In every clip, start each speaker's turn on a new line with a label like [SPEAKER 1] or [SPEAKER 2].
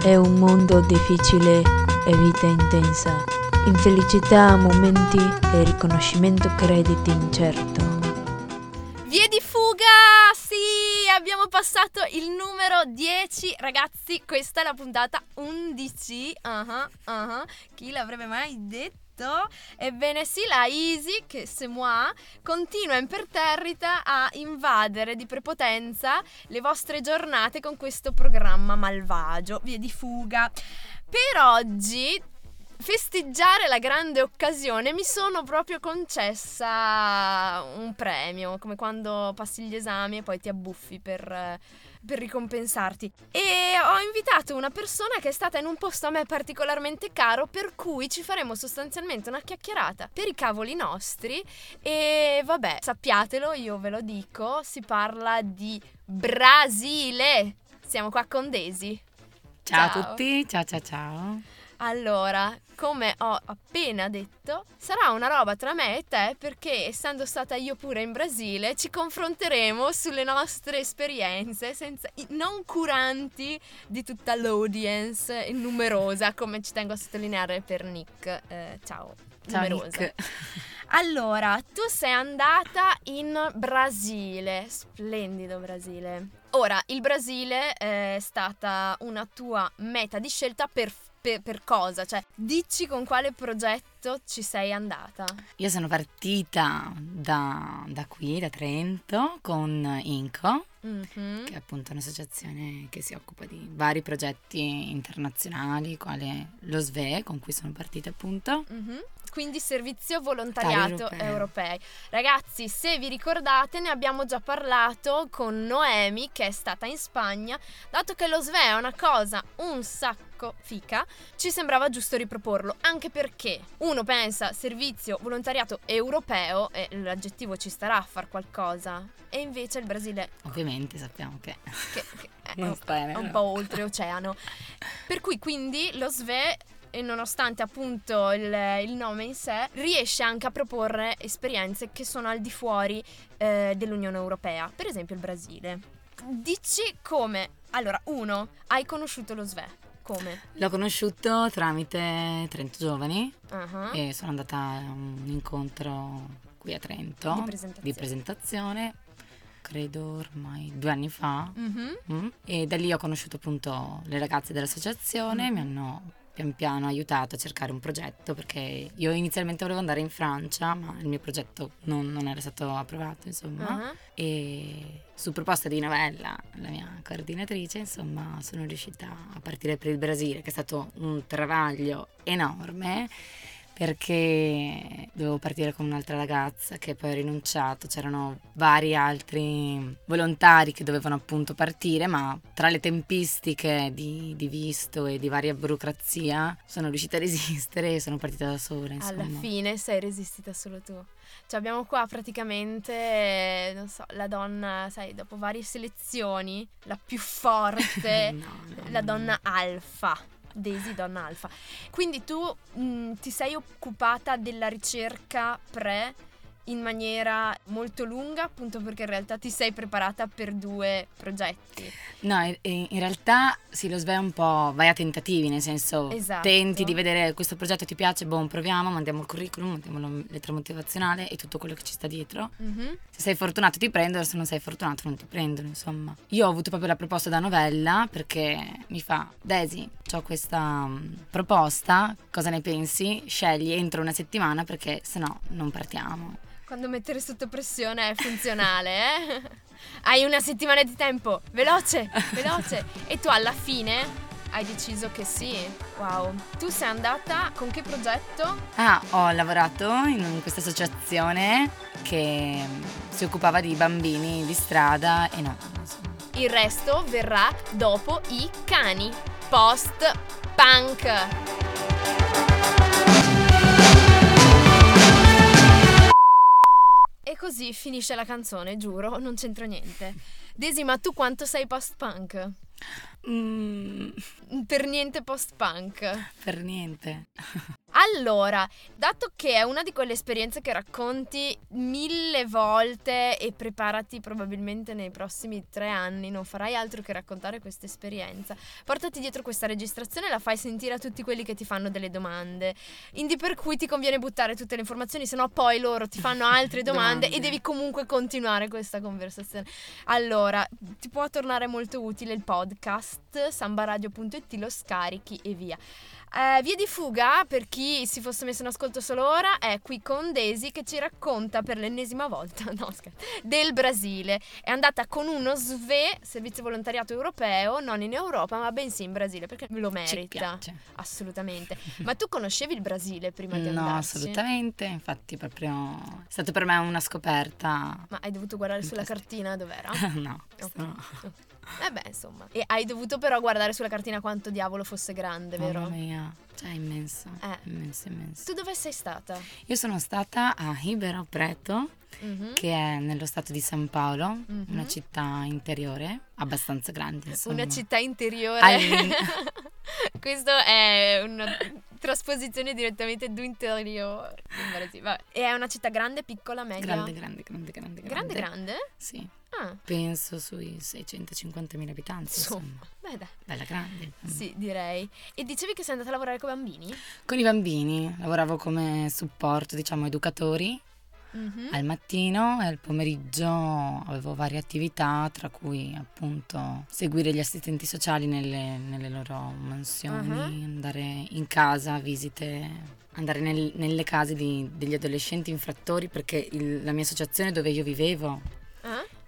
[SPEAKER 1] È un mondo difficile e vita intensa. Infelicità a momenti e riconoscimento crediti incerto.
[SPEAKER 2] Vie di fuga! Sì, abbiamo passato il numero 10. Ragazzi, questa è la puntata 11. Uh-huh, uh-huh. Chi l'avrebbe mai detto? Ebbene sì, la Easy, che se moi, continua imperterrita a invadere di prepotenza le vostre giornate con questo programma malvagio, Vie di fuga. Per oggi festeggiare la grande occasione mi sono proprio concessa un premio, come quando passi gli esami e poi ti abbuffi per, per, ricompensarti. E ho invitato una persona che è stata in un posto a me particolarmente caro, per cui ci faremo sostanzialmente una chiacchierata per i cavoli nostri. E vabbè, sappiatelo, io ve lo dico, si parla di Brasile. Siamo qua con Daisy.
[SPEAKER 3] Ciao, ciao. a tutti, ciao ciao ciao.
[SPEAKER 2] Allora, come ho appena detto, sarà una roba tra me e te perché essendo stata io pure in Brasile ci confronteremo sulle nostre esperienze senza, non curanti di tutta l'audience numerosa, come ci tengo a sottolineare per Nick. Eh, ciao,
[SPEAKER 3] ciao
[SPEAKER 2] numerosa.
[SPEAKER 3] Nick.
[SPEAKER 2] Allora, tu sei andata in Brasile, splendido Brasile. Ora, il Brasile è stata una tua meta di scelta per per, per, cosa? Cioè, dici con quale progetto ci sei andata?
[SPEAKER 3] Io sono partita da, da qui, da Trento, con Inco, mm-hmm. che è appunto un'associazione che si occupa di vari progetti internazionali, quale lo SVE, con cui sono partita appunto.
[SPEAKER 2] Mm-hmm quindi servizio volontariato europei. Ragazzi, se vi ricordate, ne abbiamo già parlato con Noemi, che è stata in Spagna. Dato che lo SVE è una cosa un sacco fica, ci sembrava giusto riproporlo, anche perché uno pensa servizio volontariato europeo e l'aggettivo ci starà a far qualcosa. E invece il Brasile...
[SPEAKER 3] Ovviamente sappiamo che...
[SPEAKER 2] che, che è, non sta è un po' oltreoceano. Per cui quindi lo SVE e nonostante appunto il, il, nome in sé, riesce anche a proporre esperienze che sono al di fuori eh, dell'Unione Europea, per esempio il Brasile. Dici come? Allora, uno, hai conosciuto lo SVE. Come?
[SPEAKER 3] L'ho conosciuto tramite Trento Giovani uh-huh. e sono andata a un incontro qui a Trento
[SPEAKER 2] di presentazione,
[SPEAKER 3] di presentazione credo ormai due anni fa mm-hmm. mm, e da lì ho conosciuto appunto le ragazze dell'associazione, mm. mi hanno pian piano aiutato a cercare un progetto perché io inizialmente volevo andare in Francia ma il mio progetto non, non era stato approvato insomma uh-huh. e su proposta di Novella, la mia coordinatrice, insomma sono riuscita a partire per il Brasile che è stato un travaglio enorme perché dovevo partire con un'altra ragazza che poi ha rinunciato, c'erano vari altri volontari che dovevano appunto partire, ma tra le tempistiche di, di visto e di varia burocrazia sono riuscita a resistere e sono partita da sola. Insomma.
[SPEAKER 2] Alla fine sei resistita solo tu. Cioè abbiamo qua praticamente, non so, la donna, sai, dopo varie selezioni, la più forte, no, no, la donna no. alfa Daisy Donna Alfa. Quindi tu mh, mm, ti sei occupata della ricerca pre in maniera molto lunga, appunto perché in realtà ti sei preparata per due progetti.
[SPEAKER 3] No, in, realtà sì, lo SVE un po' vai a tentativi, nel senso esatto. tenti di vedere questo progetto ti piace, boh, proviamo, mandiamo il curriculum, mandiamo la lettera motivazionale e tutto quello che ci sta dietro. Mm-hmm. Se sei fortunato ti prendono, se non sei fortunato non ti prendono, insomma. Io ho avuto proprio la proposta da novella perché mi fa, Daisy, ho questa um, proposta, cosa ne pensi? Scegli entro una settimana perché se no non partiamo.
[SPEAKER 2] Quando mettere sotto pressione è funzionale, eh? Hai una settimana di tempo, veloce, veloce. E tu alla fine hai deciso che sì. Wow. Tu sei andata con che progetto?
[SPEAKER 3] Ah, ho lavorato in questa associazione che si occupava di bambini di strada e no.
[SPEAKER 2] Il resto verrà dopo i cani. Post punk. Così finisce la canzone, giuro, non c'entra niente. Desi, ma tu quanto sei post-punk?
[SPEAKER 3] Mm,
[SPEAKER 2] Per niente post-punk.
[SPEAKER 3] per niente.
[SPEAKER 2] Allora, dato che è una di quelle esperienze che racconti mille volte e preparati probabilmente nei prossimi tre anni, non farai altro che raccontare questa esperienza, portati dietro questa registrazione e la fai sentire a tutti quelli che ti fanno delle domande. Indi per cui ti conviene buttare tutte le informazioni, sennò poi loro ti fanno altre domande,
[SPEAKER 3] Domande.
[SPEAKER 2] e devi comunque continuare questa conversazione. Allora, ti può tornare molto utile il podcast, sambaradio.it, lo scarichi e via. Eh, Via di fuga, per chi si fosse messo in ascolto solo ora, è qui con Daisy che ci racconta per l'ennesima volta no, del Brasile. È andata con uno SVE, Servizio Volontariato Europeo, non in Europa, ma bensì in Brasile, perché lo
[SPEAKER 3] Ci
[SPEAKER 2] merita.
[SPEAKER 3] piace.
[SPEAKER 2] Assolutamente. Ma tu conoscevi il Brasile prima di
[SPEAKER 3] No,
[SPEAKER 2] andarci?
[SPEAKER 3] assolutamente. Infatti, proprio è stata per me una scoperta.
[SPEAKER 2] Ma hai dovuto guardare sulla cartina dov'era?
[SPEAKER 3] no, questo no.
[SPEAKER 2] Eh beh, insomma. E hai dovuto però guardare sulla cartina quanto diavolo fosse grande, vero?
[SPEAKER 3] Mamma mia, cioè è immenso.
[SPEAKER 2] Eh.
[SPEAKER 3] Immenso, immenso.
[SPEAKER 2] Tu dove sei stata?
[SPEAKER 3] Io sono stata a Ribeirão Preto,
[SPEAKER 2] Mhm.
[SPEAKER 3] che è nello stato di San Paolo,
[SPEAKER 2] Mhm.
[SPEAKER 3] una città interiore, abbastanza grande. Insomma.
[SPEAKER 2] Una città interiore.
[SPEAKER 3] All'in-
[SPEAKER 2] Questo è una trasposizione direttamente du interior. in Brasile. Vabbè. E è una città grande, piccola, media?
[SPEAKER 3] Grande, grande, grande, grande.
[SPEAKER 2] Grande, grande?
[SPEAKER 3] Sì,
[SPEAKER 2] Ah,
[SPEAKER 3] penso sui 650.000 abitanti, insomma.
[SPEAKER 2] insomma. Beh, dai.
[SPEAKER 3] Bella grande. Mm.
[SPEAKER 2] Sì, direi. E dicevi che sei andata a lavorare con i bambini?
[SPEAKER 3] Con i bambini lavoravo come supporto, diciamo, educatori
[SPEAKER 2] Mhm.
[SPEAKER 3] al mattino e al pomeriggio avevo varie attività, tra cui appunto seguire gli assistenti sociali nelle, nelle loro mansioni,
[SPEAKER 2] Uh-huh.
[SPEAKER 3] andare in casa, visite, andare nel- nelle case di- degli adolescenti infrattori perché il- la mia associazione dove io vivevo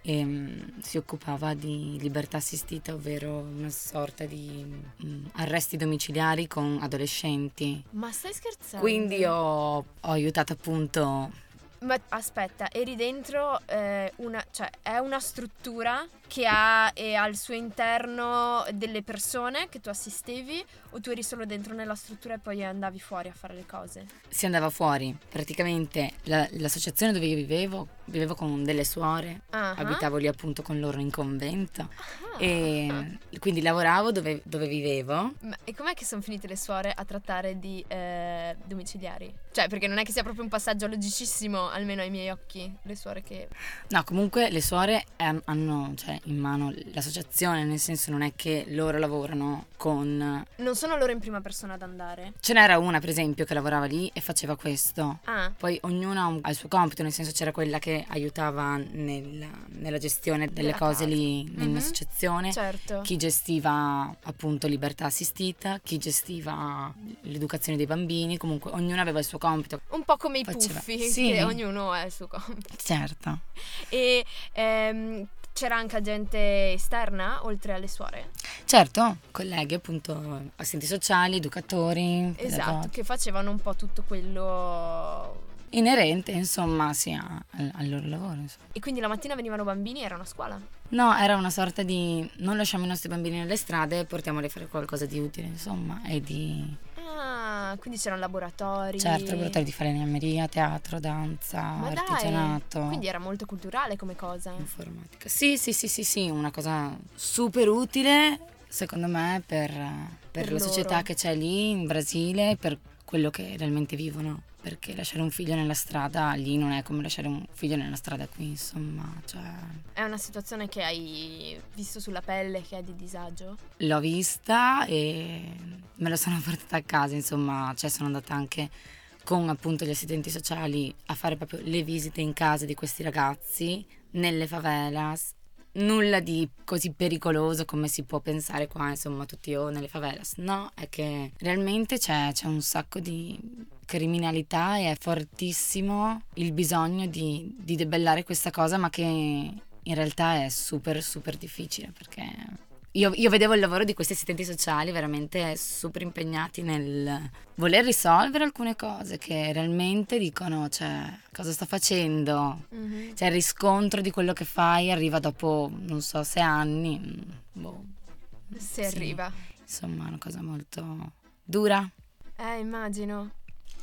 [SPEAKER 2] Ah?
[SPEAKER 3] ehm, si occupava di libertà assistita, ovvero una sorta di mm, arresti domiciliari con adolescenti.
[SPEAKER 2] Ma stai scherzando?
[SPEAKER 3] Quindi ho, ho aiutato appunto
[SPEAKER 2] Ma aspetta, eri dentro eh, una... cioè è una struttura che ha e al suo interno delle persone che tu assistevi o tu eri solo dentro nella struttura e poi andavi fuori a fare le cose?
[SPEAKER 3] si andava fuori. Praticamente la- l'associazione dove io vivevo, vivevo con delle suore,
[SPEAKER 2] Ah,
[SPEAKER 3] abitavo lì appunto con loro in convento
[SPEAKER 2] ah.
[SPEAKER 3] e quindi lavoravo dove, dove vivevo.
[SPEAKER 2] Ma- e com'è che sono finite le suore a trattare di eh, domiciliari? Cioè, perché non è che sia proprio un passaggio logicissimo, almeno ai miei occhi, le suore che...
[SPEAKER 3] No, comunque le suore ehm, hanno cioè, in mano l'associazione, nel senso non è che loro lavorano con...
[SPEAKER 2] Non sono loro in prima persona ad andare.
[SPEAKER 3] Ce n'era una per esempio che lavorava lì e faceva questo.
[SPEAKER 2] Ah,
[SPEAKER 3] Poi ognuno ha il suo compito, nel senso c'era quella che aiutava nella, nella gestione delle
[SPEAKER 2] Della
[SPEAKER 3] cose
[SPEAKER 2] casa.
[SPEAKER 3] lì
[SPEAKER 2] Mhm.
[SPEAKER 3] nell'associazione.
[SPEAKER 2] certo.
[SPEAKER 3] Chi gestiva appunto libertà assistita, chi gestiva l'educazione dei bambini, comunque ognuno aveva il suo compito.
[SPEAKER 2] Un po' come i
[SPEAKER 3] Faceva-
[SPEAKER 2] puffi,
[SPEAKER 3] Sì.
[SPEAKER 2] che ognuno ha il suo compito.
[SPEAKER 3] Certo.
[SPEAKER 2] E ehm, c'era anche gente esterna, oltre alle suore?
[SPEAKER 3] Certo, colleghi appunto, assistenti sociali, educatori,
[SPEAKER 2] Esatto,
[SPEAKER 3] pedagogi.
[SPEAKER 2] che facevano un po' tutto quello...
[SPEAKER 3] Inerente insomma sia al, al loro lavoro. insomma.
[SPEAKER 2] E quindi la mattina venivano bambini, era una scuola?
[SPEAKER 3] No, era una sorta di non lasciamo i nostri bambini nelle strade, portiamoli a fare qualcosa di utile insomma e di
[SPEAKER 2] Ah, quindi c'erano laboratori.
[SPEAKER 3] certo laboratori di falegnameria, teatro, danza,
[SPEAKER 2] Ma dai,
[SPEAKER 3] artigianato.
[SPEAKER 2] quindi era molto culturale come cosa.
[SPEAKER 3] informatica. Sì, sì, sì, sì, sì, una cosa super utile secondo me per, per
[SPEAKER 2] Per
[SPEAKER 3] la
[SPEAKER 2] loro.
[SPEAKER 3] società che c'è lì in Brasile, per quello che realmente vivono. Perché lasciare un figlio nella strada lì non è come lasciare un figlio nella strada qui, insomma, cioè,
[SPEAKER 2] È una situazione che hai visto sulla pelle, che è di disagio?
[SPEAKER 3] l'ho vista e me la sono portata a casa, insomma, cioè sono andata anche con appunto gli assistenti sociali a fare proprio le visite in casa di questi ragazzi nelle favelas. Nulla di così pericoloso come si può pensare qua, insomma, tutti o nelle favelas. No, è che realmente c'è, c'è un sacco di criminalità e è fortissimo il bisogno di, di debellare questa cosa, ma che in realtà è super, super difficile perché io, io vedevo il lavoro di questi assistenti sociali veramente super impegnati nel voler risolvere alcune cose che realmente dicono, cioè, cosa sto facendo?
[SPEAKER 2] Mhm.
[SPEAKER 3] Cioè, il riscontro di quello che fai arriva dopo, non so, sei anni. mm, Boh,
[SPEAKER 2] Se
[SPEAKER 3] Sì.
[SPEAKER 2] arriva.
[SPEAKER 3] insomma, è una cosa molto dura.
[SPEAKER 2] Eh, immagino.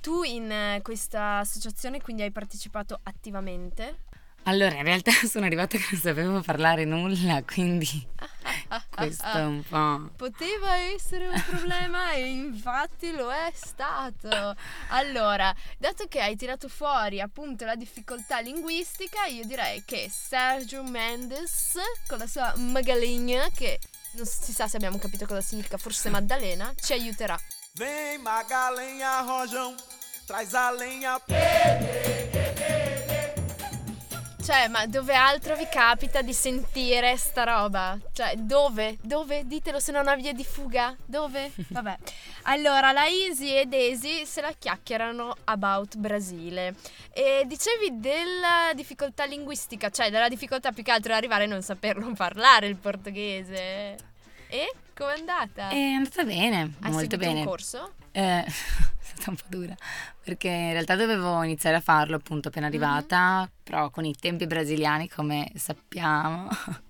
[SPEAKER 2] Tu in eh, questa associazione quindi hai partecipato attivamente?
[SPEAKER 3] Allora, in realtà sono arrivata che non sapevo parlare nulla, quindi Questo è un po'.
[SPEAKER 2] Poteva essere un problema e infatti lo è stato. Allora, dato che hai tirato fuori appunto la difficoltà linguistica, io direi che Sergio Mendes con la sua Magalinha, che non si sa se abbiamo capito cosa significa, forse Maddalena, ci aiuterà.
[SPEAKER 4] Vem Magalenha Rojão, traz a lenha.
[SPEAKER 2] Cioè, ma dove altro vi capita di sentire sta roba? Cioè, dove? Dove? Ditelo se non ha via di fuga. Dove? Vabbè. Allora, la Easy e Daisy se la chiacchierano about Brasile. E dicevi della difficoltà linguistica, cioè della difficoltà più che altro di arrivare a non saperlo parlare il portoghese. E com'è andata?
[SPEAKER 3] È andata bene,
[SPEAKER 2] Hai
[SPEAKER 3] molto
[SPEAKER 2] seguito
[SPEAKER 3] bene.
[SPEAKER 2] un corso?
[SPEAKER 3] Eh, un po' dura perché in realtà dovevo iniziare a farlo appunto appena
[SPEAKER 2] Mhm.
[SPEAKER 3] arrivata, però con i tempi brasiliani, come sappiamo,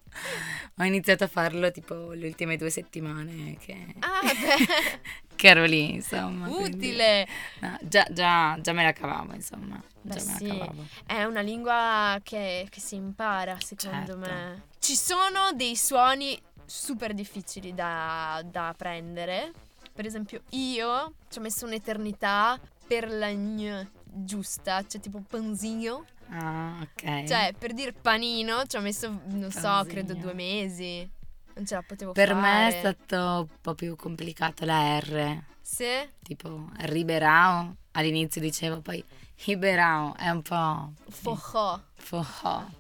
[SPEAKER 3] ho iniziato a farlo tipo le ultime due settimane che,
[SPEAKER 2] Ah,
[SPEAKER 3] che ero lì, insomma. quindi-
[SPEAKER 2] utile.
[SPEAKER 3] no, già, già, già me la cavavo, insomma.
[SPEAKER 2] Beh, sì.
[SPEAKER 3] cavavo.
[SPEAKER 2] È una lingua che, che si impara, secondo
[SPEAKER 3] Certo.
[SPEAKER 2] me. Ci sono dei suoni super difficili da, da apprendere. Per esempio, io ci ho messo un'eternità per la gn giusta, cioè tipo panzino.
[SPEAKER 3] Ah, ok.
[SPEAKER 2] Cioè, per dire panino ci ho messo, non so,
[SPEAKER 3] Panzino.
[SPEAKER 2] credo due mesi. Non ce la potevo
[SPEAKER 3] per
[SPEAKER 2] fare.
[SPEAKER 3] me è stato un po' più complicato la R.
[SPEAKER 2] Sì?
[SPEAKER 3] Tipo Riberao all'inizio dicevo, poi Riberao è un po'
[SPEAKER 2] Forró.
[SPEAKER 3] Forró.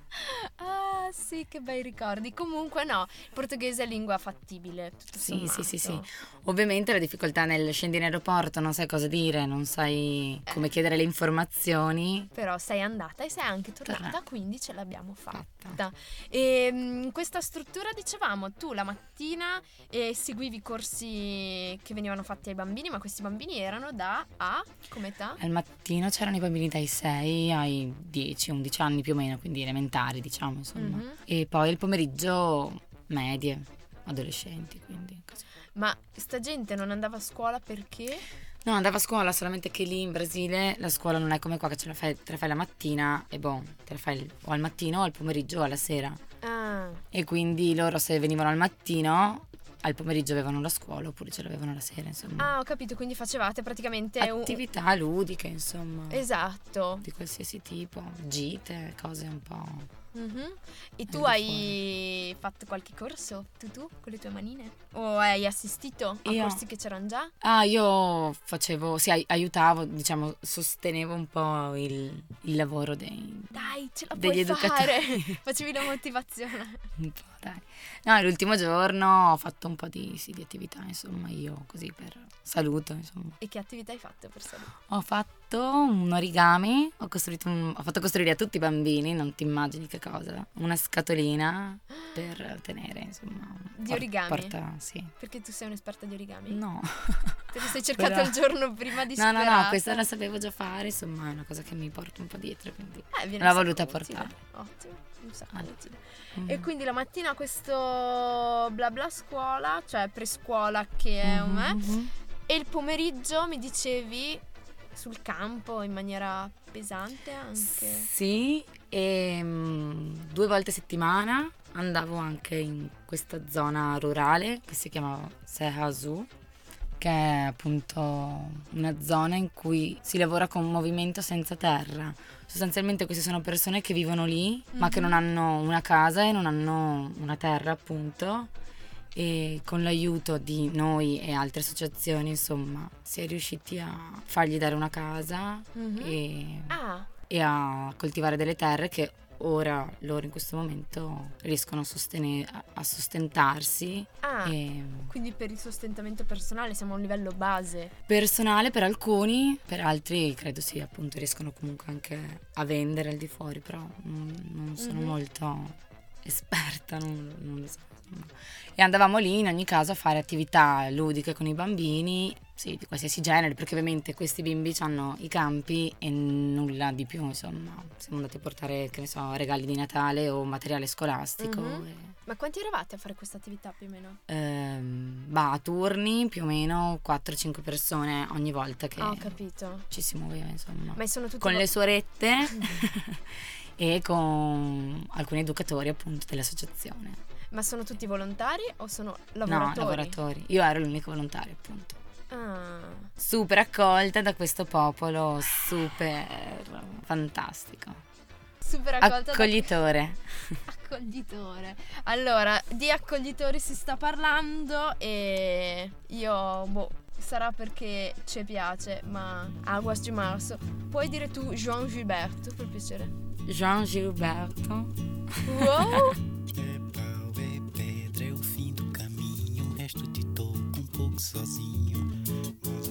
[SPEAKER 2] Sì, che bei ricordi. Comunque no, il portoghese è lingua fattibile. Tutto
[SPEAKER 3] Sì, sì, sì, sì. Ovviamente la difficoltà nel scendi in aeroporto, non sai cosa dire, non sai come chiedere le informazioni.
[SPEAKER 2] Però sei andata e sei anche tornata, quindi ce l'abbiamo fatta.
[SPEAKER 3] Fatta.
[SPEAKER 2] E mm, questa struttura, dicevamo, tu la mattina eh, seguivi corsi che venivano fatti ai bambini, ma questi bambini erano da a come età?
[SPEAKER 3] Al mattino c'erano i bambini dai 6 ai 10, 11 anni più o meno, quindi elementari, diciamo, insomma.
[SPEAKER 2] Mhm.
[SPEAKER 3] E poi il pomeriggio medie, adolescenti, quindi così.
[SPEAKER 2] Ma sta gente non andava a scuola perché?
[SPEAKER 3] No, andavo a scuola, solamente che lì in Brasile la scuola non è come qua che ce la fai, te la fai la mattina e boh, te la fai o al mattino o al pomeriggio o alla sera.
[SPEAKER 2] Ah,
[SPEAKER 3] E quindi loro se venivano al mattino, al pomeriggio avevano la scuola oppure ce l'avevano la sera, insomma.
[SPEAKER 2] ah, ho capito, quindi facevate praticamente un...
[SPEAKER 3] Attività ludiche, insomma.
[SPEAKER 2] Esatto.
[SPEAKER 3] Di qualsiasi tipo, gite, cose un po'.
[SPEAKER 2] Mhm. E tu hai fatto qualche corso? Tu tu con le tue manine? O hai assistito a
[SPEAKER 3] Io?
[SPEAKER 2] corsi che c'erano già?
[SPEAKER 3] Ah, io facevo, sì, ai- aiutavo, diciamo, sostenevo un po' il, il lavoro dei,
[SPEAKER 2] Dai, ce la
[SPEAKER 3] degli
[SPEAKER 2] puoi fare!
[SPEAKER 3] educatori.
[SPEAKER 2] Facevi la motivazione.
[SPEAKER 3] un po', dai. No, l'ultimo giorno ho fatto un po' di, sì, di attività, insomma, io così per saluto, insomma.
[SPEAKER 2] E che attività hai fatto per salute?
[SPEAKER 3] Ho fatto un origami, ho, costruito un- ho fatto costruire a tutti i bambini, non ti immagini che cosa, una scatolina per tenere, insomma.
[SPEAKER 2] Di origami?
[SPEAKER 3] Porta, sì.
[SPEAKER 2] Perché tu sei un'esperta di origami?
[SPEAKER 3] No.
[SPEAKER 2] Te lo sei cercato
[SPEAKER 3] Però-
[SPEAKER 2] il giorno prima di
[SPEAKER 3] No, no, no,
[SPEAKER 2] sperata?
[SPEAKER 3] questa la sapevo già fare, insomma, è una cosa che mi porto un po' dietro, quindi...
[SPEAKER 2] Eh,
[SPEAKER 3] l'ho voluta portare.
[SPEAKER 2] Ottimo, un sacco
[SPEAKER 3] Ah.
[SPEAKER 2] utile.
[SPEAKER 3] Mm.
[SPEAKER 2] E quindi la mattina questo bla bla scuola, cioè prescuola che è un me,
[SPEAKER 3] Mhm.
[SPEAKER 2] e il pomeriggio mi dicevi sul campo in maniera pesante anche.
[SPEAKER 3] Sì, e mm, due volte a settimana andavo anche in questa zona rurale che si chiama Serra Azul, che è appunto una zona in cui si lavora con movimento senza terra. Sostanzialmente queste sono persone che vivono lì, ma che
[SPEAKER 2] Mhm.
[SPEAKER 3] non hanno una casa e non hanno una terra, appunto. E con l'aiuto di noi e altre associazioni, insomma, si è riusciti a fargli dare una casa
[SPEAKER 2] Mhm.
[SPEAKER 3] e
[SPEAKER 2] Ah,
[SPEAKER 3] e a coltivare delle terre che ora loro in questo momento riescono a, sostene- a- sostentarsi
[SPEAKER 2] ah.
[SPEAKER 3] e
[SPEAKER 2] Quindi per il sostentamento personale siamo a un livello base.
[SPEAKER 3] personale per alcuni, per altri credo sì, appunto riescono comunque anche a vendere al di fuori, però non, non sono
[SPEAKER 2] Mhm.
[SPEAKER 3] molto esperta, non, non lo so. E andavamo lì in ogni caso a fare attività ludiche con i bambini, sì, di qualsiasi genere, perché ovviamente questi bimbi hanno i campi e nulla di più, insomma. Siamo andati a portare, che ne so, regali di Natale o materiale scolastico.
[SPEAKER 2] Mhm.
[SPEAKER 3] e-
[SPEAKER 2] Ma quanti eravate a fare questa attività più o meno?
[SPEAKER 3] Ehm, bah, a turni più o meno 4-5 persone ogni volta che
[SPEAKER 2] capito.
[SPEAKER 3] ci si muoveva, insomma.
[SPEAKER 2] Ma sono tutti
[SPEAKER 3] Con
[SPEAKER 2] vo-
[SPEAKER 3] le suorette e con alcuni educatori appunto dell'associazione.
[SPEAKER 2] Ma sono tutti volontari o sono lavoratori?
[SPEAKER 3] No, lavoratori. Io ero l'unico volontario, appunto.
[SPEAKER 2] Ah.
[SPEAKER 3] Super accolta da questo popolo super fantastico.
[SPEAKER 2] Super accolta
[SPEAKER 3] Accoglitore.
[SPEAKER 2] Da... Accoglitore. Allora, di accoglitori si sta parlando e io, boh, sarà perché ci piace, ma Aguas di Marzo. Puoi dire tu Jean Gilberto, per piacere?
[SPEAKER 3] Jean Gilberto.
[SPEAKER 2] Wow!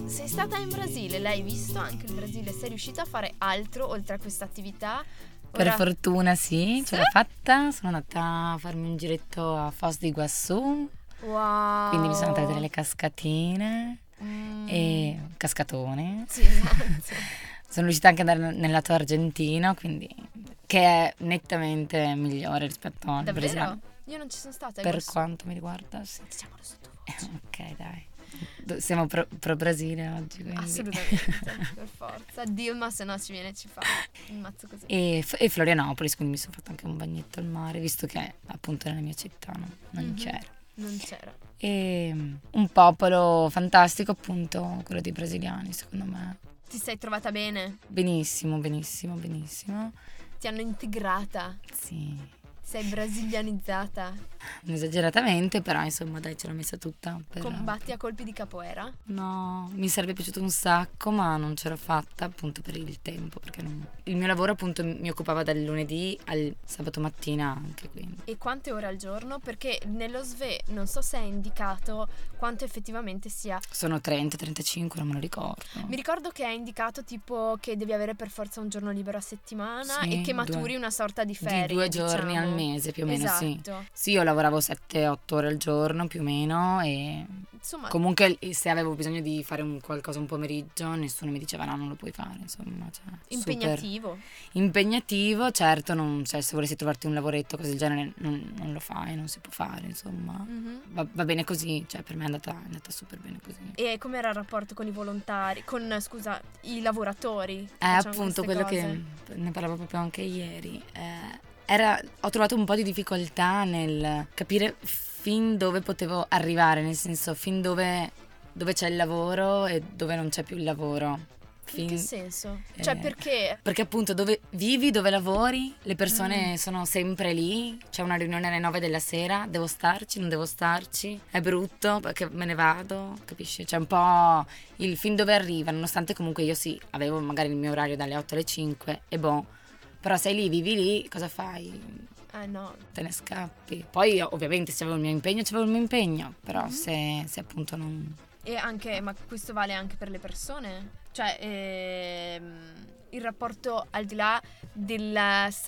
[SPEAKER 2] Sei stata in Brasile, l'hai visto anche il Brasile? Sei riuscita a fare altro oltre a questa attività?
[SPEAKER 3] Per fortuna sì, ce l'ho fatta. Sono andata a farmi un giretto a Foz di Iguaçu.
[SPEAKER 2] Wow.
[SPEAKER 3] Quindi mi sono andate delle cascatine mm. e cascatone.
[SPEAKER 2] Sì, esatto.
[SPEAKER 3] sono riuscita anche ad andare nel lato argentino, quindi che è nettamente migliore rispetto al
[SPEAKER 2] Davvero?
[SPEAKER 3] Brasile.
[SPEAKER 2] Io non ci sono stata.
[SPEAKER 3] Per quanto mi riguarda, sì.
[SPEAKER 2] Diciamolo sottovoce.
[SPEAKER 3] Siamo pro, pro Brasile oggi. Quindi.
[SPEAKER 2] Assolutamente, per forza. Dilma se no ci viene e ci fa il mazzo così.
[SPEAKER 3] E, e, Florianopolis, quindi mi sono fatto anche un bagnetto al mare, visto che appunto nella mia città no, non mm-hmm. c'era.
[SPEAKER 2] Non c'era.
[SPEAKER 3] E un popolo fantastico appunto quello dei brasiliani, secondo me.
[SPEAKER 2] Ti sei trovata bene?
[SPEAKER 3] Benissimo, benissimo, benissimo.
[SPEAKER 2] Ti hanno integrata?
[SPEAKER 3] Sì.
[SPEAKER 2] Sei brasilianizzata?
[SPEAKER 3] Esageratamente, però insomma dai ce l'ho messa tutta. Per...
[SPEAKER 2] Combatti a colpi di capoeira?
[SPEAKER 3] No, mi sarebbe piaciuto un sacco, ma non ce l'ho fatta appunto per il tempo, perché non... il mio lavoro appunto mi occupava dal lunedì al sabato mattina anche quindi.
[SPEAKER 2] E quante ore al giorno? Perché nello SVE non so se è indicato quanto effettivamente sia.
[SPEAKER 3] Sono 30-35, non me lo ricordo.
[SPEAKER 2] Mi ricordo che è indicato tipo che devi avere per forza un giorno libero a settimana sì, e che maturi
[SPEAKER 3] due,
[SPEAKER 2] una sorta di ferie.
[SPEAKER 3] Di due giorni
[SPEAKER 2] diciamo.
[SPEAKER 3] al mese più o meno,
[SPEAKER 2] esatto.
[SPEAKER 3] sì. Sì, io lavoravo 7-8 ore al giorno più o meno e insomma, comunque se avevo bisogno di fare un, qualcosa un pomeriggio nessuno mi diceva no, non lo puoi fare, insomma. Cioè,
[SPEAKER 2] impegnativo.
[SPEAKER 3] Impegnativo, certo, non, cioè, se volessi trovarti un lavoretto così del genere non, non lo fai, non si può fare, insomma. Mm-hmm. Va, va, bene così, cioè per me è andata, è andata super bene così.
[SPEAKER 2] E com'era il rapporto con i volontari, con, scusa, i lavoratori?
[SPEAKER 3] Eh, appunto, quello cose? che ne parlavo proprio anche ieri. Eh, era, ho trovato un po' di difficoltà nel capire fin dove potevo arrivare, nel senso fin dove, dove c'è il lavoro e dove non c'è più il lavoro.
[SPEAKER 2] Fin, In che senso? Eh, cioè perché?
[SPEAKER 3] Perché appunto dove vivi, dove lavori, le persone mm. sono sempre lì, c'è una riunione alle 9 della sera, devo starci, non devo starci, è brutto perché me ne vado, capisci? C'è un po' il fin dove arriva, nonostante comunque io sì, avevo magari il mio orario dalle 8 alle 5 e boh, però sei lì, vivi lì, cosa fai?
[SPEAKER 2] Eh no.
[SPEAKER 3] Te ne scappi. Poi ovviamente se avevo il mio impegno, c'avevo il mio impegno, però mm-hmm. se, se, appunto non...
[SPEAKER 2] E anche, ma questo vale anche per le persone? Cioè, ehm, il rapporto al di là del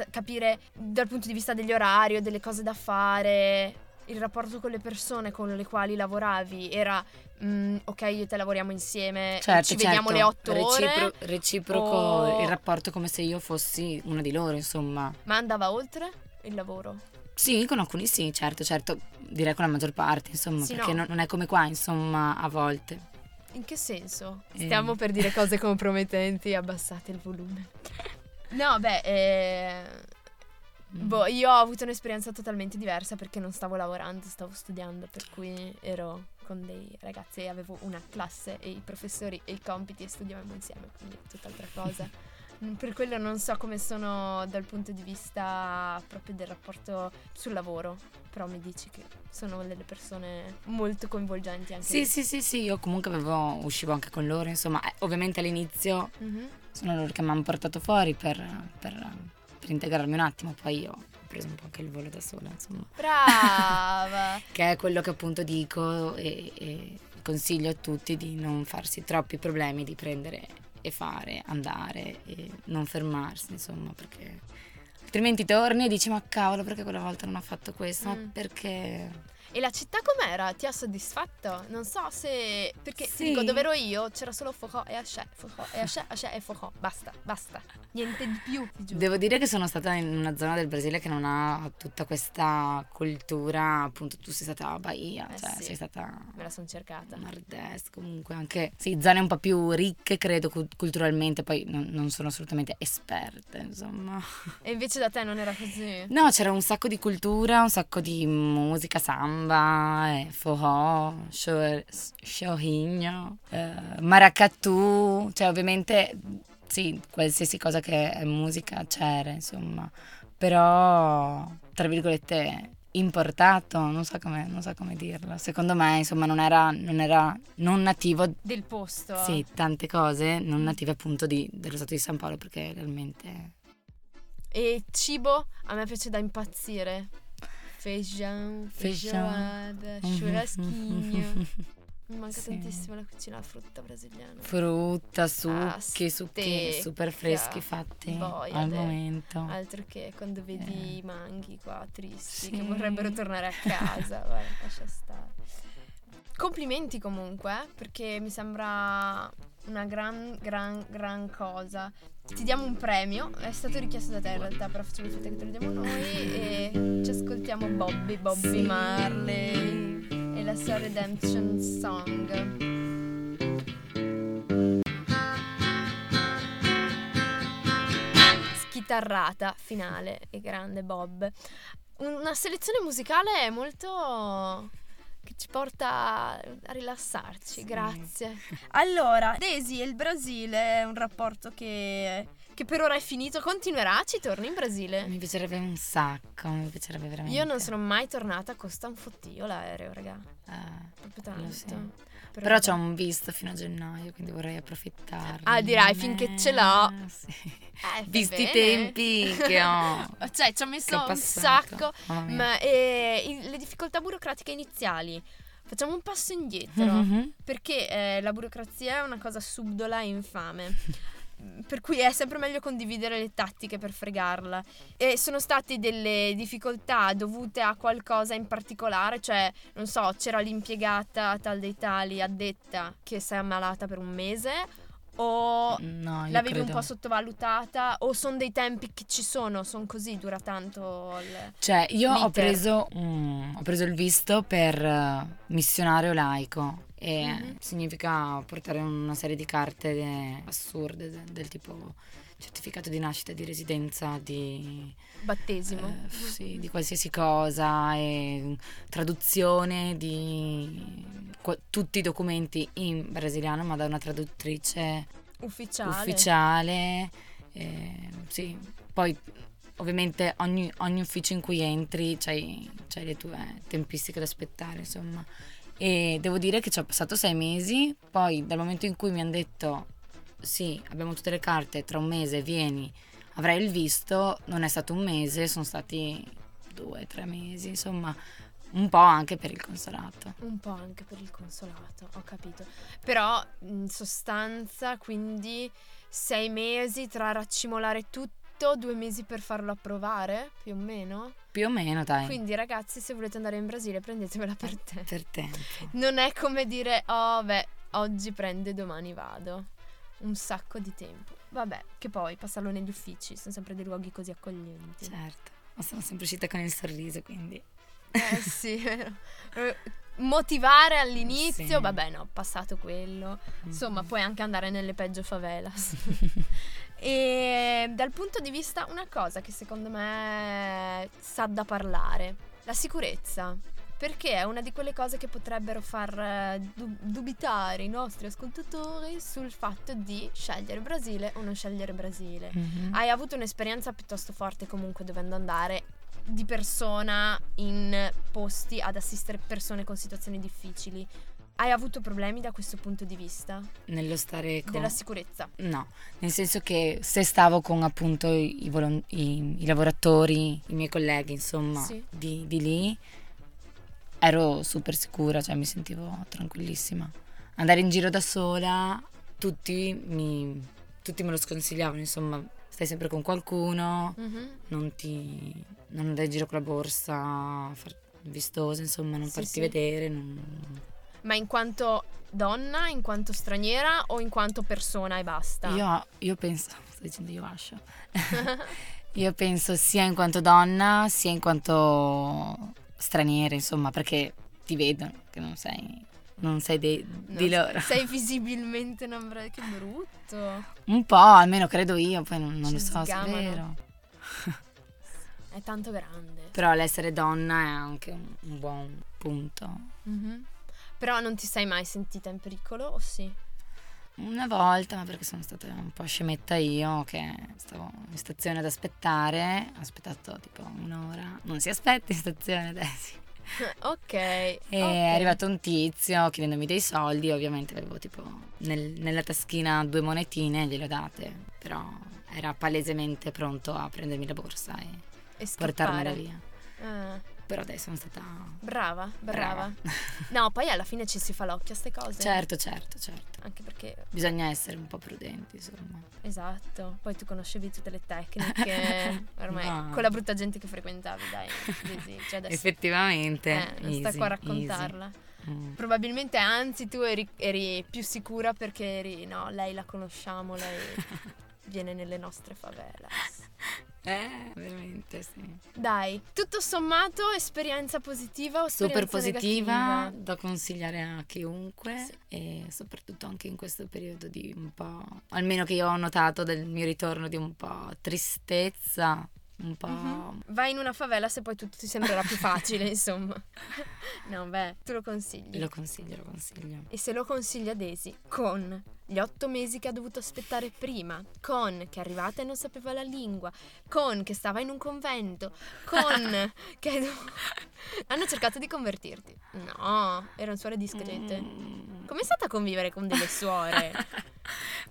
[SPEAKER 2] capire dal punto di vista degli orari o delle cose da fare, il rapporto con le persone con le quali lavoravi era mm, ok io e te lavoriamo insieme
[SPEAKER 3] certo,
[SPEAKER 2] ci vediamo
[SPEAKER 3] certo.
[SPEAKER 2] le otto
[SPEAKER 3] Recipro-
[SPEAKER 2] ore
[SPEAKER 3] reciproco o... il rapporto come se io fossi una di loro insomma
[SPEAKER 2] ma andava oltre il lavoro?
[SPEAKER 3] Sì, con alcuni sì, certo, certo, direi con la maggior parte, insomma, sì, perché no. non è come qua, insomma, a volte.
[SPEAKER 2] In che senso? Eh. Stiamo per dire cose compromettenti, abbassate il volume. No, beh, eh. Boh, io ho avuto un'esperienza totalmente diversa perché non stavo lavorando, stavo studiando, per cui ero con dei ragazzi e avevo una classe e i professori e i compiti e studiavamo insieme, quindi tutt'altra cosa. Mm, per quello non so come sono dal punto di vista proprio del rapporto sul lavoro, però mi dici che sono delle persone molto coinvolgenti anche.
[SPEAKER 3] Sì, lì. sì, sì, sì, io comunque avevo, uscivo anche con loro, insomma, eh, ovviamente all'inizio mm-hmm. sono loro che mi hanno portato fuori per, per per integrarmi un attimo, poi io ho preso un po' anche il volo da sola, insomma.
[SPEAKER 2] Brava!
[SPEAKER 3] che è quello che appunto dico e, e consiglio a tutti di non farsi troppi problemi, di prendere e fare, andare e non fermarsi, insomma, perché altrimenti torni e dici ma cavolo perché quella volta non ho fatto questo, mm. ma perché
[SPEAKER 2] E la città com'era? Ti ha soddisfatto? Non so se... Perché
[SPEAKER 3] Sì.
[SPEAKER 2] dico, dove ero io c'era solo Foucault e Hachette, Foucault e Hachette, Hachette e Foucault. Basta, basta. Niente di più, ti giuro.
[SPEAKER 3] Devo dire che sono stata in una zona del Brasile che non ha tutta questa cultura, appunto tu sei stata a Bahia,
[SPEAKER 2] Eh
[SPEAKER 3] cioè
[SPEAKER 2] sì.
[SPEAKER 3] sei stata
[SPEAKER 2] Me la sono cercata.
[SPEAKER 3] nord-est comunque, anche sì, zone un po' più ricche credo cu- culturalmente, poi non, non sono assolutamente esperte, insomma.
[SPEAKER 2] E invece da te non era così?
[SPEAKER 3] No, c'era un sacco di cultura, un sacco di musica, samba, eh, forró, show- showinho, eh, maracatu, cioè ovviamente sì, qualsiasi cosa che è musica c'era, insomma, però tra virgolette importato, non so come, non so come dirlo. Secondo me, insomma, non era, non era non nativo
[SPEAKER 2] Del posto?
[SPEAKER 3] sì, tante cose non native appunto di- dello stato di San Paolo perché realmente
[SPEAKER 2] E cibo? A me piace da impazzire. Feijão, feijoada,
[SPEAKER 3] Mhm.
[SPEAKER 2] churrasquinho. Mi manca
[SPEAKER 3] Sì.
[SPEAKER 2] tantissimo la cucina frutta brasiliana.
[SPEAKER 3] frutta, succhi,
[SPEAKER 2] Ah,
[SPEAKER 3] succhi super freschi fatti
[SPEAKER 2] boia
[SPEAKER 3] al
[SPEAKER 2] de-
[SPEAKER 3] momento.
[SPEAKER 2] Altro che quando vedi i manghi qua tristi
[SPEAKER 3] Sì.
[SPEAKER 2] che vorrebbero tornare a casa. Guarda, lascia stare. Complimenti comunque, eh, perché mi sembra una gran, gran, gran cosa. Ti diamo un premio, è stato richiesto da te in realtà, però facciamo finta che te lo diamo noi e ci ascoltiamo Bobby, Bobby
[SPEAKER 3] Sì.
[SPEAKER 2] Marley e la sua Redemption Song. Schitarrata finale e grande Bob. Una selezione musicale molto che ci porta a rilassarci,
[SPEAKER 3] Sì.
[SPEAKER 2] grazie. Allora, Daisy e il Brasile è un rapporto che, che per ora è finito, continuerà, ci torni in Brasile?
[SPEAKER 3] Mi piacerebbe un sacco, mi piacerebbe veramente.
[SPEAKER 2] Io non sono mai tornata, costa un fottio l'aereo, raga,
[SPEAKER 3] Eh,
[SPEAKER 2] proprio tanto.
[SPEAKER 3] sì.
[SPEAKER 2] Però,
[SPEAKER 3] c'ho un visto fino a gennaio, quindi vorrei approfittarne.
[SPEAKER 2] Ah, dirai, finché ce l'ho.
[SPEAKER 3] Sì.
[SPEAKER 2] Eh,
[SPEAKER 3] Visti i tempi che ho.
[SPEAKER 2] Cioè, ci ho messo
[SPEAKER 3] ho
[SPEAKER 2] un sacco, ma eh, le difficoltà burocratiche iniziali. Facciamo un passo indietro.
[SPEAKER 3] Mhm.
[SPEAKER 2] Perché eh, la burocrazia è una cosa subdola e infame. Per cui è sempre meglio condividere le tattiche per fregarla. E sono state delle difficoltà dovute a qualcosa in particolare, cioè, non so, c'era l'impiegata tal dei tali addetta che si è ammalata per un mese, o
[SPEAKER 3] No,
[SPEAKER 2] l'avevi un
[SPEAKER 3] credo-
[SPEAKER 2] po' sottovalutata, o sono dei tempi che ci sono, sono così, dura tanto il...
[SPEAKER 3] Cioè, io ho preso, mm, ho preso il visto per eh, missionario laico e
[SPEAKER 2] Mhm.
[SPEAKER 3] significa portare una serie di carte de- assurde de- del tipo certificato di nascita, di residenza, di,
[SPEAKER 2] battesimo.
[SPEAKER 3] eh, sì, di qualsiasi cosa e traduzione di qua- tutti i documenti in brasiliano ma da una traduttrice
[SPEAKER 2] Ufficiale.
[SPEAKER 3] ufficiale. eh, sì, poi ovviamente ogni, ogni ufficio in cui entri c'hai, c'hai le tue tempistiche da aspettare, insomma. E devo dire che ci ho passato sei mesi, poi dal momento in cui mi hanno detto sì, abbiamo tutte le carte, tra un mese vieni, avrai il visto, non è stato un mese, sono stati due, tre mesi, insomma, un po' anche per il consolato.
[SPEAKER 2] Un po' anche per il consolato, ho capito. Però in sostanza, quindi sei mesi tra raccimolare tutto, due mesi per farlo approvare, più o meno.
[SPEAKER 3] Più o meno, dai,
[SPEAKER 2] Quindi ragazzi, se volete andare in Brasile, prendetevela per te.
[SPEAKER 3] per tempo.
[SPEAKER 2] Non è come dire, oh beh, oggi prende, domani vado. Un sacco di tempo. Vabbè, che poi passarlo negli uffici, sono sempre dei luoghi così accoglienti.
[SPEAKER 3] Certo, ma sono sempre uscita con il sorriso, quindi...
[SPEAKER 2] Eh sì, vero. Motivare all'inizio,
[SPEAKER 3] Sì.
[SPEAKER 2] vabbè no, passato quello. Insomma, puoi anche andare nelle peggio favelas. E dal punto di vista, una cosa che secondo me sa da parlare, la sicurezza. Perché è una di quelle cose che potrebbero far eh, du- dubitare i nostri ascoltatori sul fatto di scegliere Brasile o non scegliere Brasile.
[SPEAKER 3] Mhm.
[SPEAKER 2] Hai avuto un'esperienza piuttosto forte comunque dovendo andare di persona in posti ad assistere persone con situazioni difficili. Hai avuto problemi da questo punto di vista?
[SPEAKER 3] Nello stare con...
[SPEAKER 2] Della sicurezza?
[SPEAKER 3] No, nel senso che se stavo con appunto i, volon- i- i lavoratori, i miei colleghi, insomma,
[SPEAKER 2] Sì.
[SPEAKER 3] di, di lì, ero super sicura, cioè mi sentivo tranquillissima. Andare in giro da sola, tutti, mi, tutti me lo sconsigliavano, insomma, stai sempre con qualcuno,
[SPEAKER 2] Mhm.
[SPEAKER 3] non ti... non andai in giro con la borsa, far- vistoso, insomma, non
[SPEAKER 2] Sì,
[SPEAKER 3] farti
[SPEAKER 2] sì.
[SPEAKER 3] vedere. non-
[SPEAKER 2] Ma in quanto donna, in quanto straniera o in quanto persona e basta?
[SPEAKER 3] Io, io penso, sto dicendo io Ascia, io penso sia in quanto donna sia in quanto straniera, insomma, perché ti vedono che non sei, non sei dei- di
[SPEAKER 2] No,
[SPEAKER 3] loro.
[SPEAKER 2] Sei visibilmente una bra- che brutto.
[SPEAKER 3] Un po', almeno credo io, poi non, non lo so se è vero.
[SPEAKER 2] È tanto grande.
[SPEAKER 3] Però l'essere donna è anche un, un buon punto.
[SPEAKER 2] Mhm. Però non ti sei mai sentita in pericolo, o sì?
[SPEAKER 3] Una volta, ma perché sono stata un po' scemetta io, che stavo in stazione ad aspettare, ho aspettato tipo un'ora. Non si aspetta in stazione adesso.
[SPEAKER 2] ok.
[SPEAKER 3] E
[SPEAKER 2] ok.
[SPEAKER 3] è arrivato un tizio chiedendomi dei soldi, ovviamente avevo tipo nel- nella taschina due monetine, gliele ho date, però era palesemente pronto a prendermi la borsa e
[SPEAKER 2] E
[SPEAKER 3] portarmela via.
[SPEAKER 2] Ah,
[SPEAKER 3] Però adesso sono stata
[SPEAKER 2] brava, brava,
[SPEAKER 3] brava.
[SPEAKER 2] No, poi alla fine ci si fa l'occhio a ste cose.
[SPEAKER 3] certo, certo, certo.
[SPEAKER 2] Anche perché,
[SPEAKER 3] Bisogna essere un po' prudenti, insomma.
[SPEAKER 2] esatto, poi tu conoscevi tutte le tecniche, ormai
[SPEAKER 3] No.
[SPEAKER 2] con la brutta gente che frequentavi, dai, cioè adesso
[SPEAKER 3] Effettivamente.
[SPEAKER 2] eh, non sta
[SPEAKER 3] easy,
[SPEAKER 2] qua a raccontarla.
[SPEAKER 3] easy. Mm.
[SPEAKER 2] Probabilmente anzi tu eri, eri più sicura perché eri, no, lei la conosciamo, lei viene nelle nostre favelas.
[SPEAKER 3] Eh, veramente sì.
[SPEAKER 2] Dai, tutto sommato esperienza positiva o
[SPEAKER 3] Super
[SPEAKER 2] esperienza
[SPEAKER 3] positiva,
[SPEAKER 2] negativa?
[SPEAKER 3] da consigliare a chiunque
[SPEAKER 2] Sì.
[SPEAKER 3] e soprattutto anche in questo periodo di un po', almeno che io ho notato del mio ritorno di un po' tristezza, un po'...
[SPEAKER 2] Mhm. Vai in una favela se poi tutto ti sembrerà più facile, insomma. No, beh, tu lo consigli.
[SPEAKER 3] Lo consiglio, lo consiglio.
[SPEAKER 2] E se lo consiglia Daisy con gli otto mesi che ha dovuto aspettare prima, con che è arrivata e non sapeva la lingua, con che stava in un convento, con che hanno cercato di convertirti. No, erano suore discrete.
[SPEAKER 3] Mm.
[SPEAKER 2] Com'è stata a convivere con delle suore?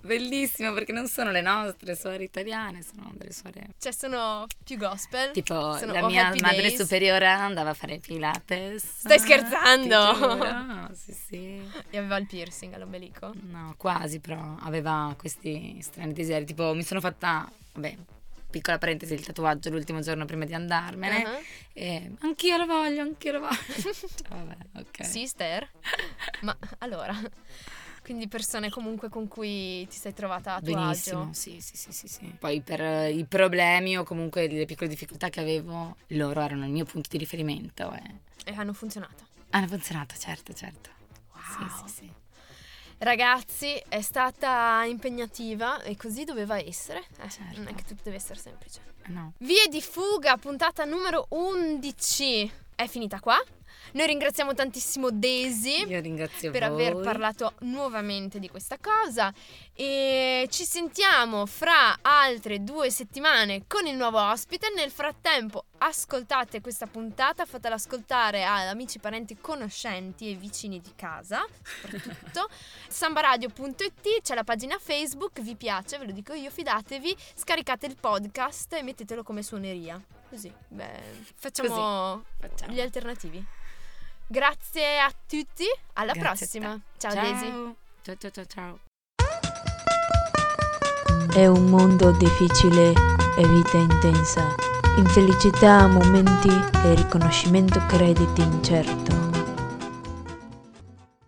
[SPEAKER 3] Bellissimo perché non sono le nostre suore italiane, sono delle suore...
[SPEAKER 2] Cioè, sono più gospel.
[SPEAKER 3] Tipo
[SPEAKER 2] Sono
[SPEAKER 3] la mia madre
[SPEAKER 2] days.
[SPEAKER 3] superiore andava a fare Pilates.
[SPEAKER 2] Stai scherzando?
[SPEAKER 3] Ti giuro, Sì, sì.
[SPEAKER 2] E aveva il piercing all'ombelico.
[SPEAKER 3] No, quasi però aveva questi strani desideri. Tipo, mi sono fatta, vabbè, piccola parentesi, il tatuaggio l'ultimo giorno prima di andarmene.
[SPEAKER 2] Uh-huh.
[SPEAKER 3] E anch'io lo voglio, anch'io lo voglio. Cioè, vabbè, ok.
[SPEAKER 2] Sister? Ma allora, quindi persone comunque con cui ti sei trovata a tuo
[SPEAKER 3] Benissimo,
[SPEAKER 2] agio.
[SPEAKER 3] sì, sì, sì, sì, sì. Poi per eh, i problemi o comunque le piccole difficoltà che avevo, loro erano il mio punto di riferimento e
[SPEAKER 2] E hanno funzionato.
[SPEAKER 3] hanno funzionato, certo, certo.
[SPEAKER 2] Wow.
[SPEAKER 3] Sì, sì, sì.
[SPEAKER 2] Ragazzi, è stata impegnativa e così doveva essere. Eh,
[SPEAKER 3] Certo.
[SPEAKER 2] Non è che tutto deve essere semplice.
[SPEAKER 3] Eh, No.
[SPEAKER 2] Vie di fuga, puntata numero 11. È finita qua. Noi ringraziamo tantissimo Daisy.
[SPEAKER 3] Io ringrazio
[SPEAKER 2] per
[SPEAKER 3] voi.
[SPEAKER 2] aver parlato nuovamente di questa cosa e ci sentiamo fra altre due settimane con il nuovo ospite. Nel frattempo ascoltate questa puntata, fatela ascoltare ad amici, parenti, conoscenti e vicini di casa, soprattutto. sambaradio.it, c'è la pagina Facebook, vi piace, ve lo dico io, fidatevi, scaricate il podcast e mettetelo come suoneria. Così, beh, facciamo
[SPEAKER 3] Facciamo.
[SPEAKER 2] gli alternativi. Grazie a tutti, alla
[SPEAKER 3] Grazie
[SPEAKER 2] prossima.
[SPEAKER 3] te.
[SPEAKER 2] Ciao, Daisy.
[SPEAKER 3] Ciao, ciao, ciao, ciao.
[SPEAKER 1] È un mondo difficile e vita intensa, infelicità a momenti e riconoscimento crediti incerto.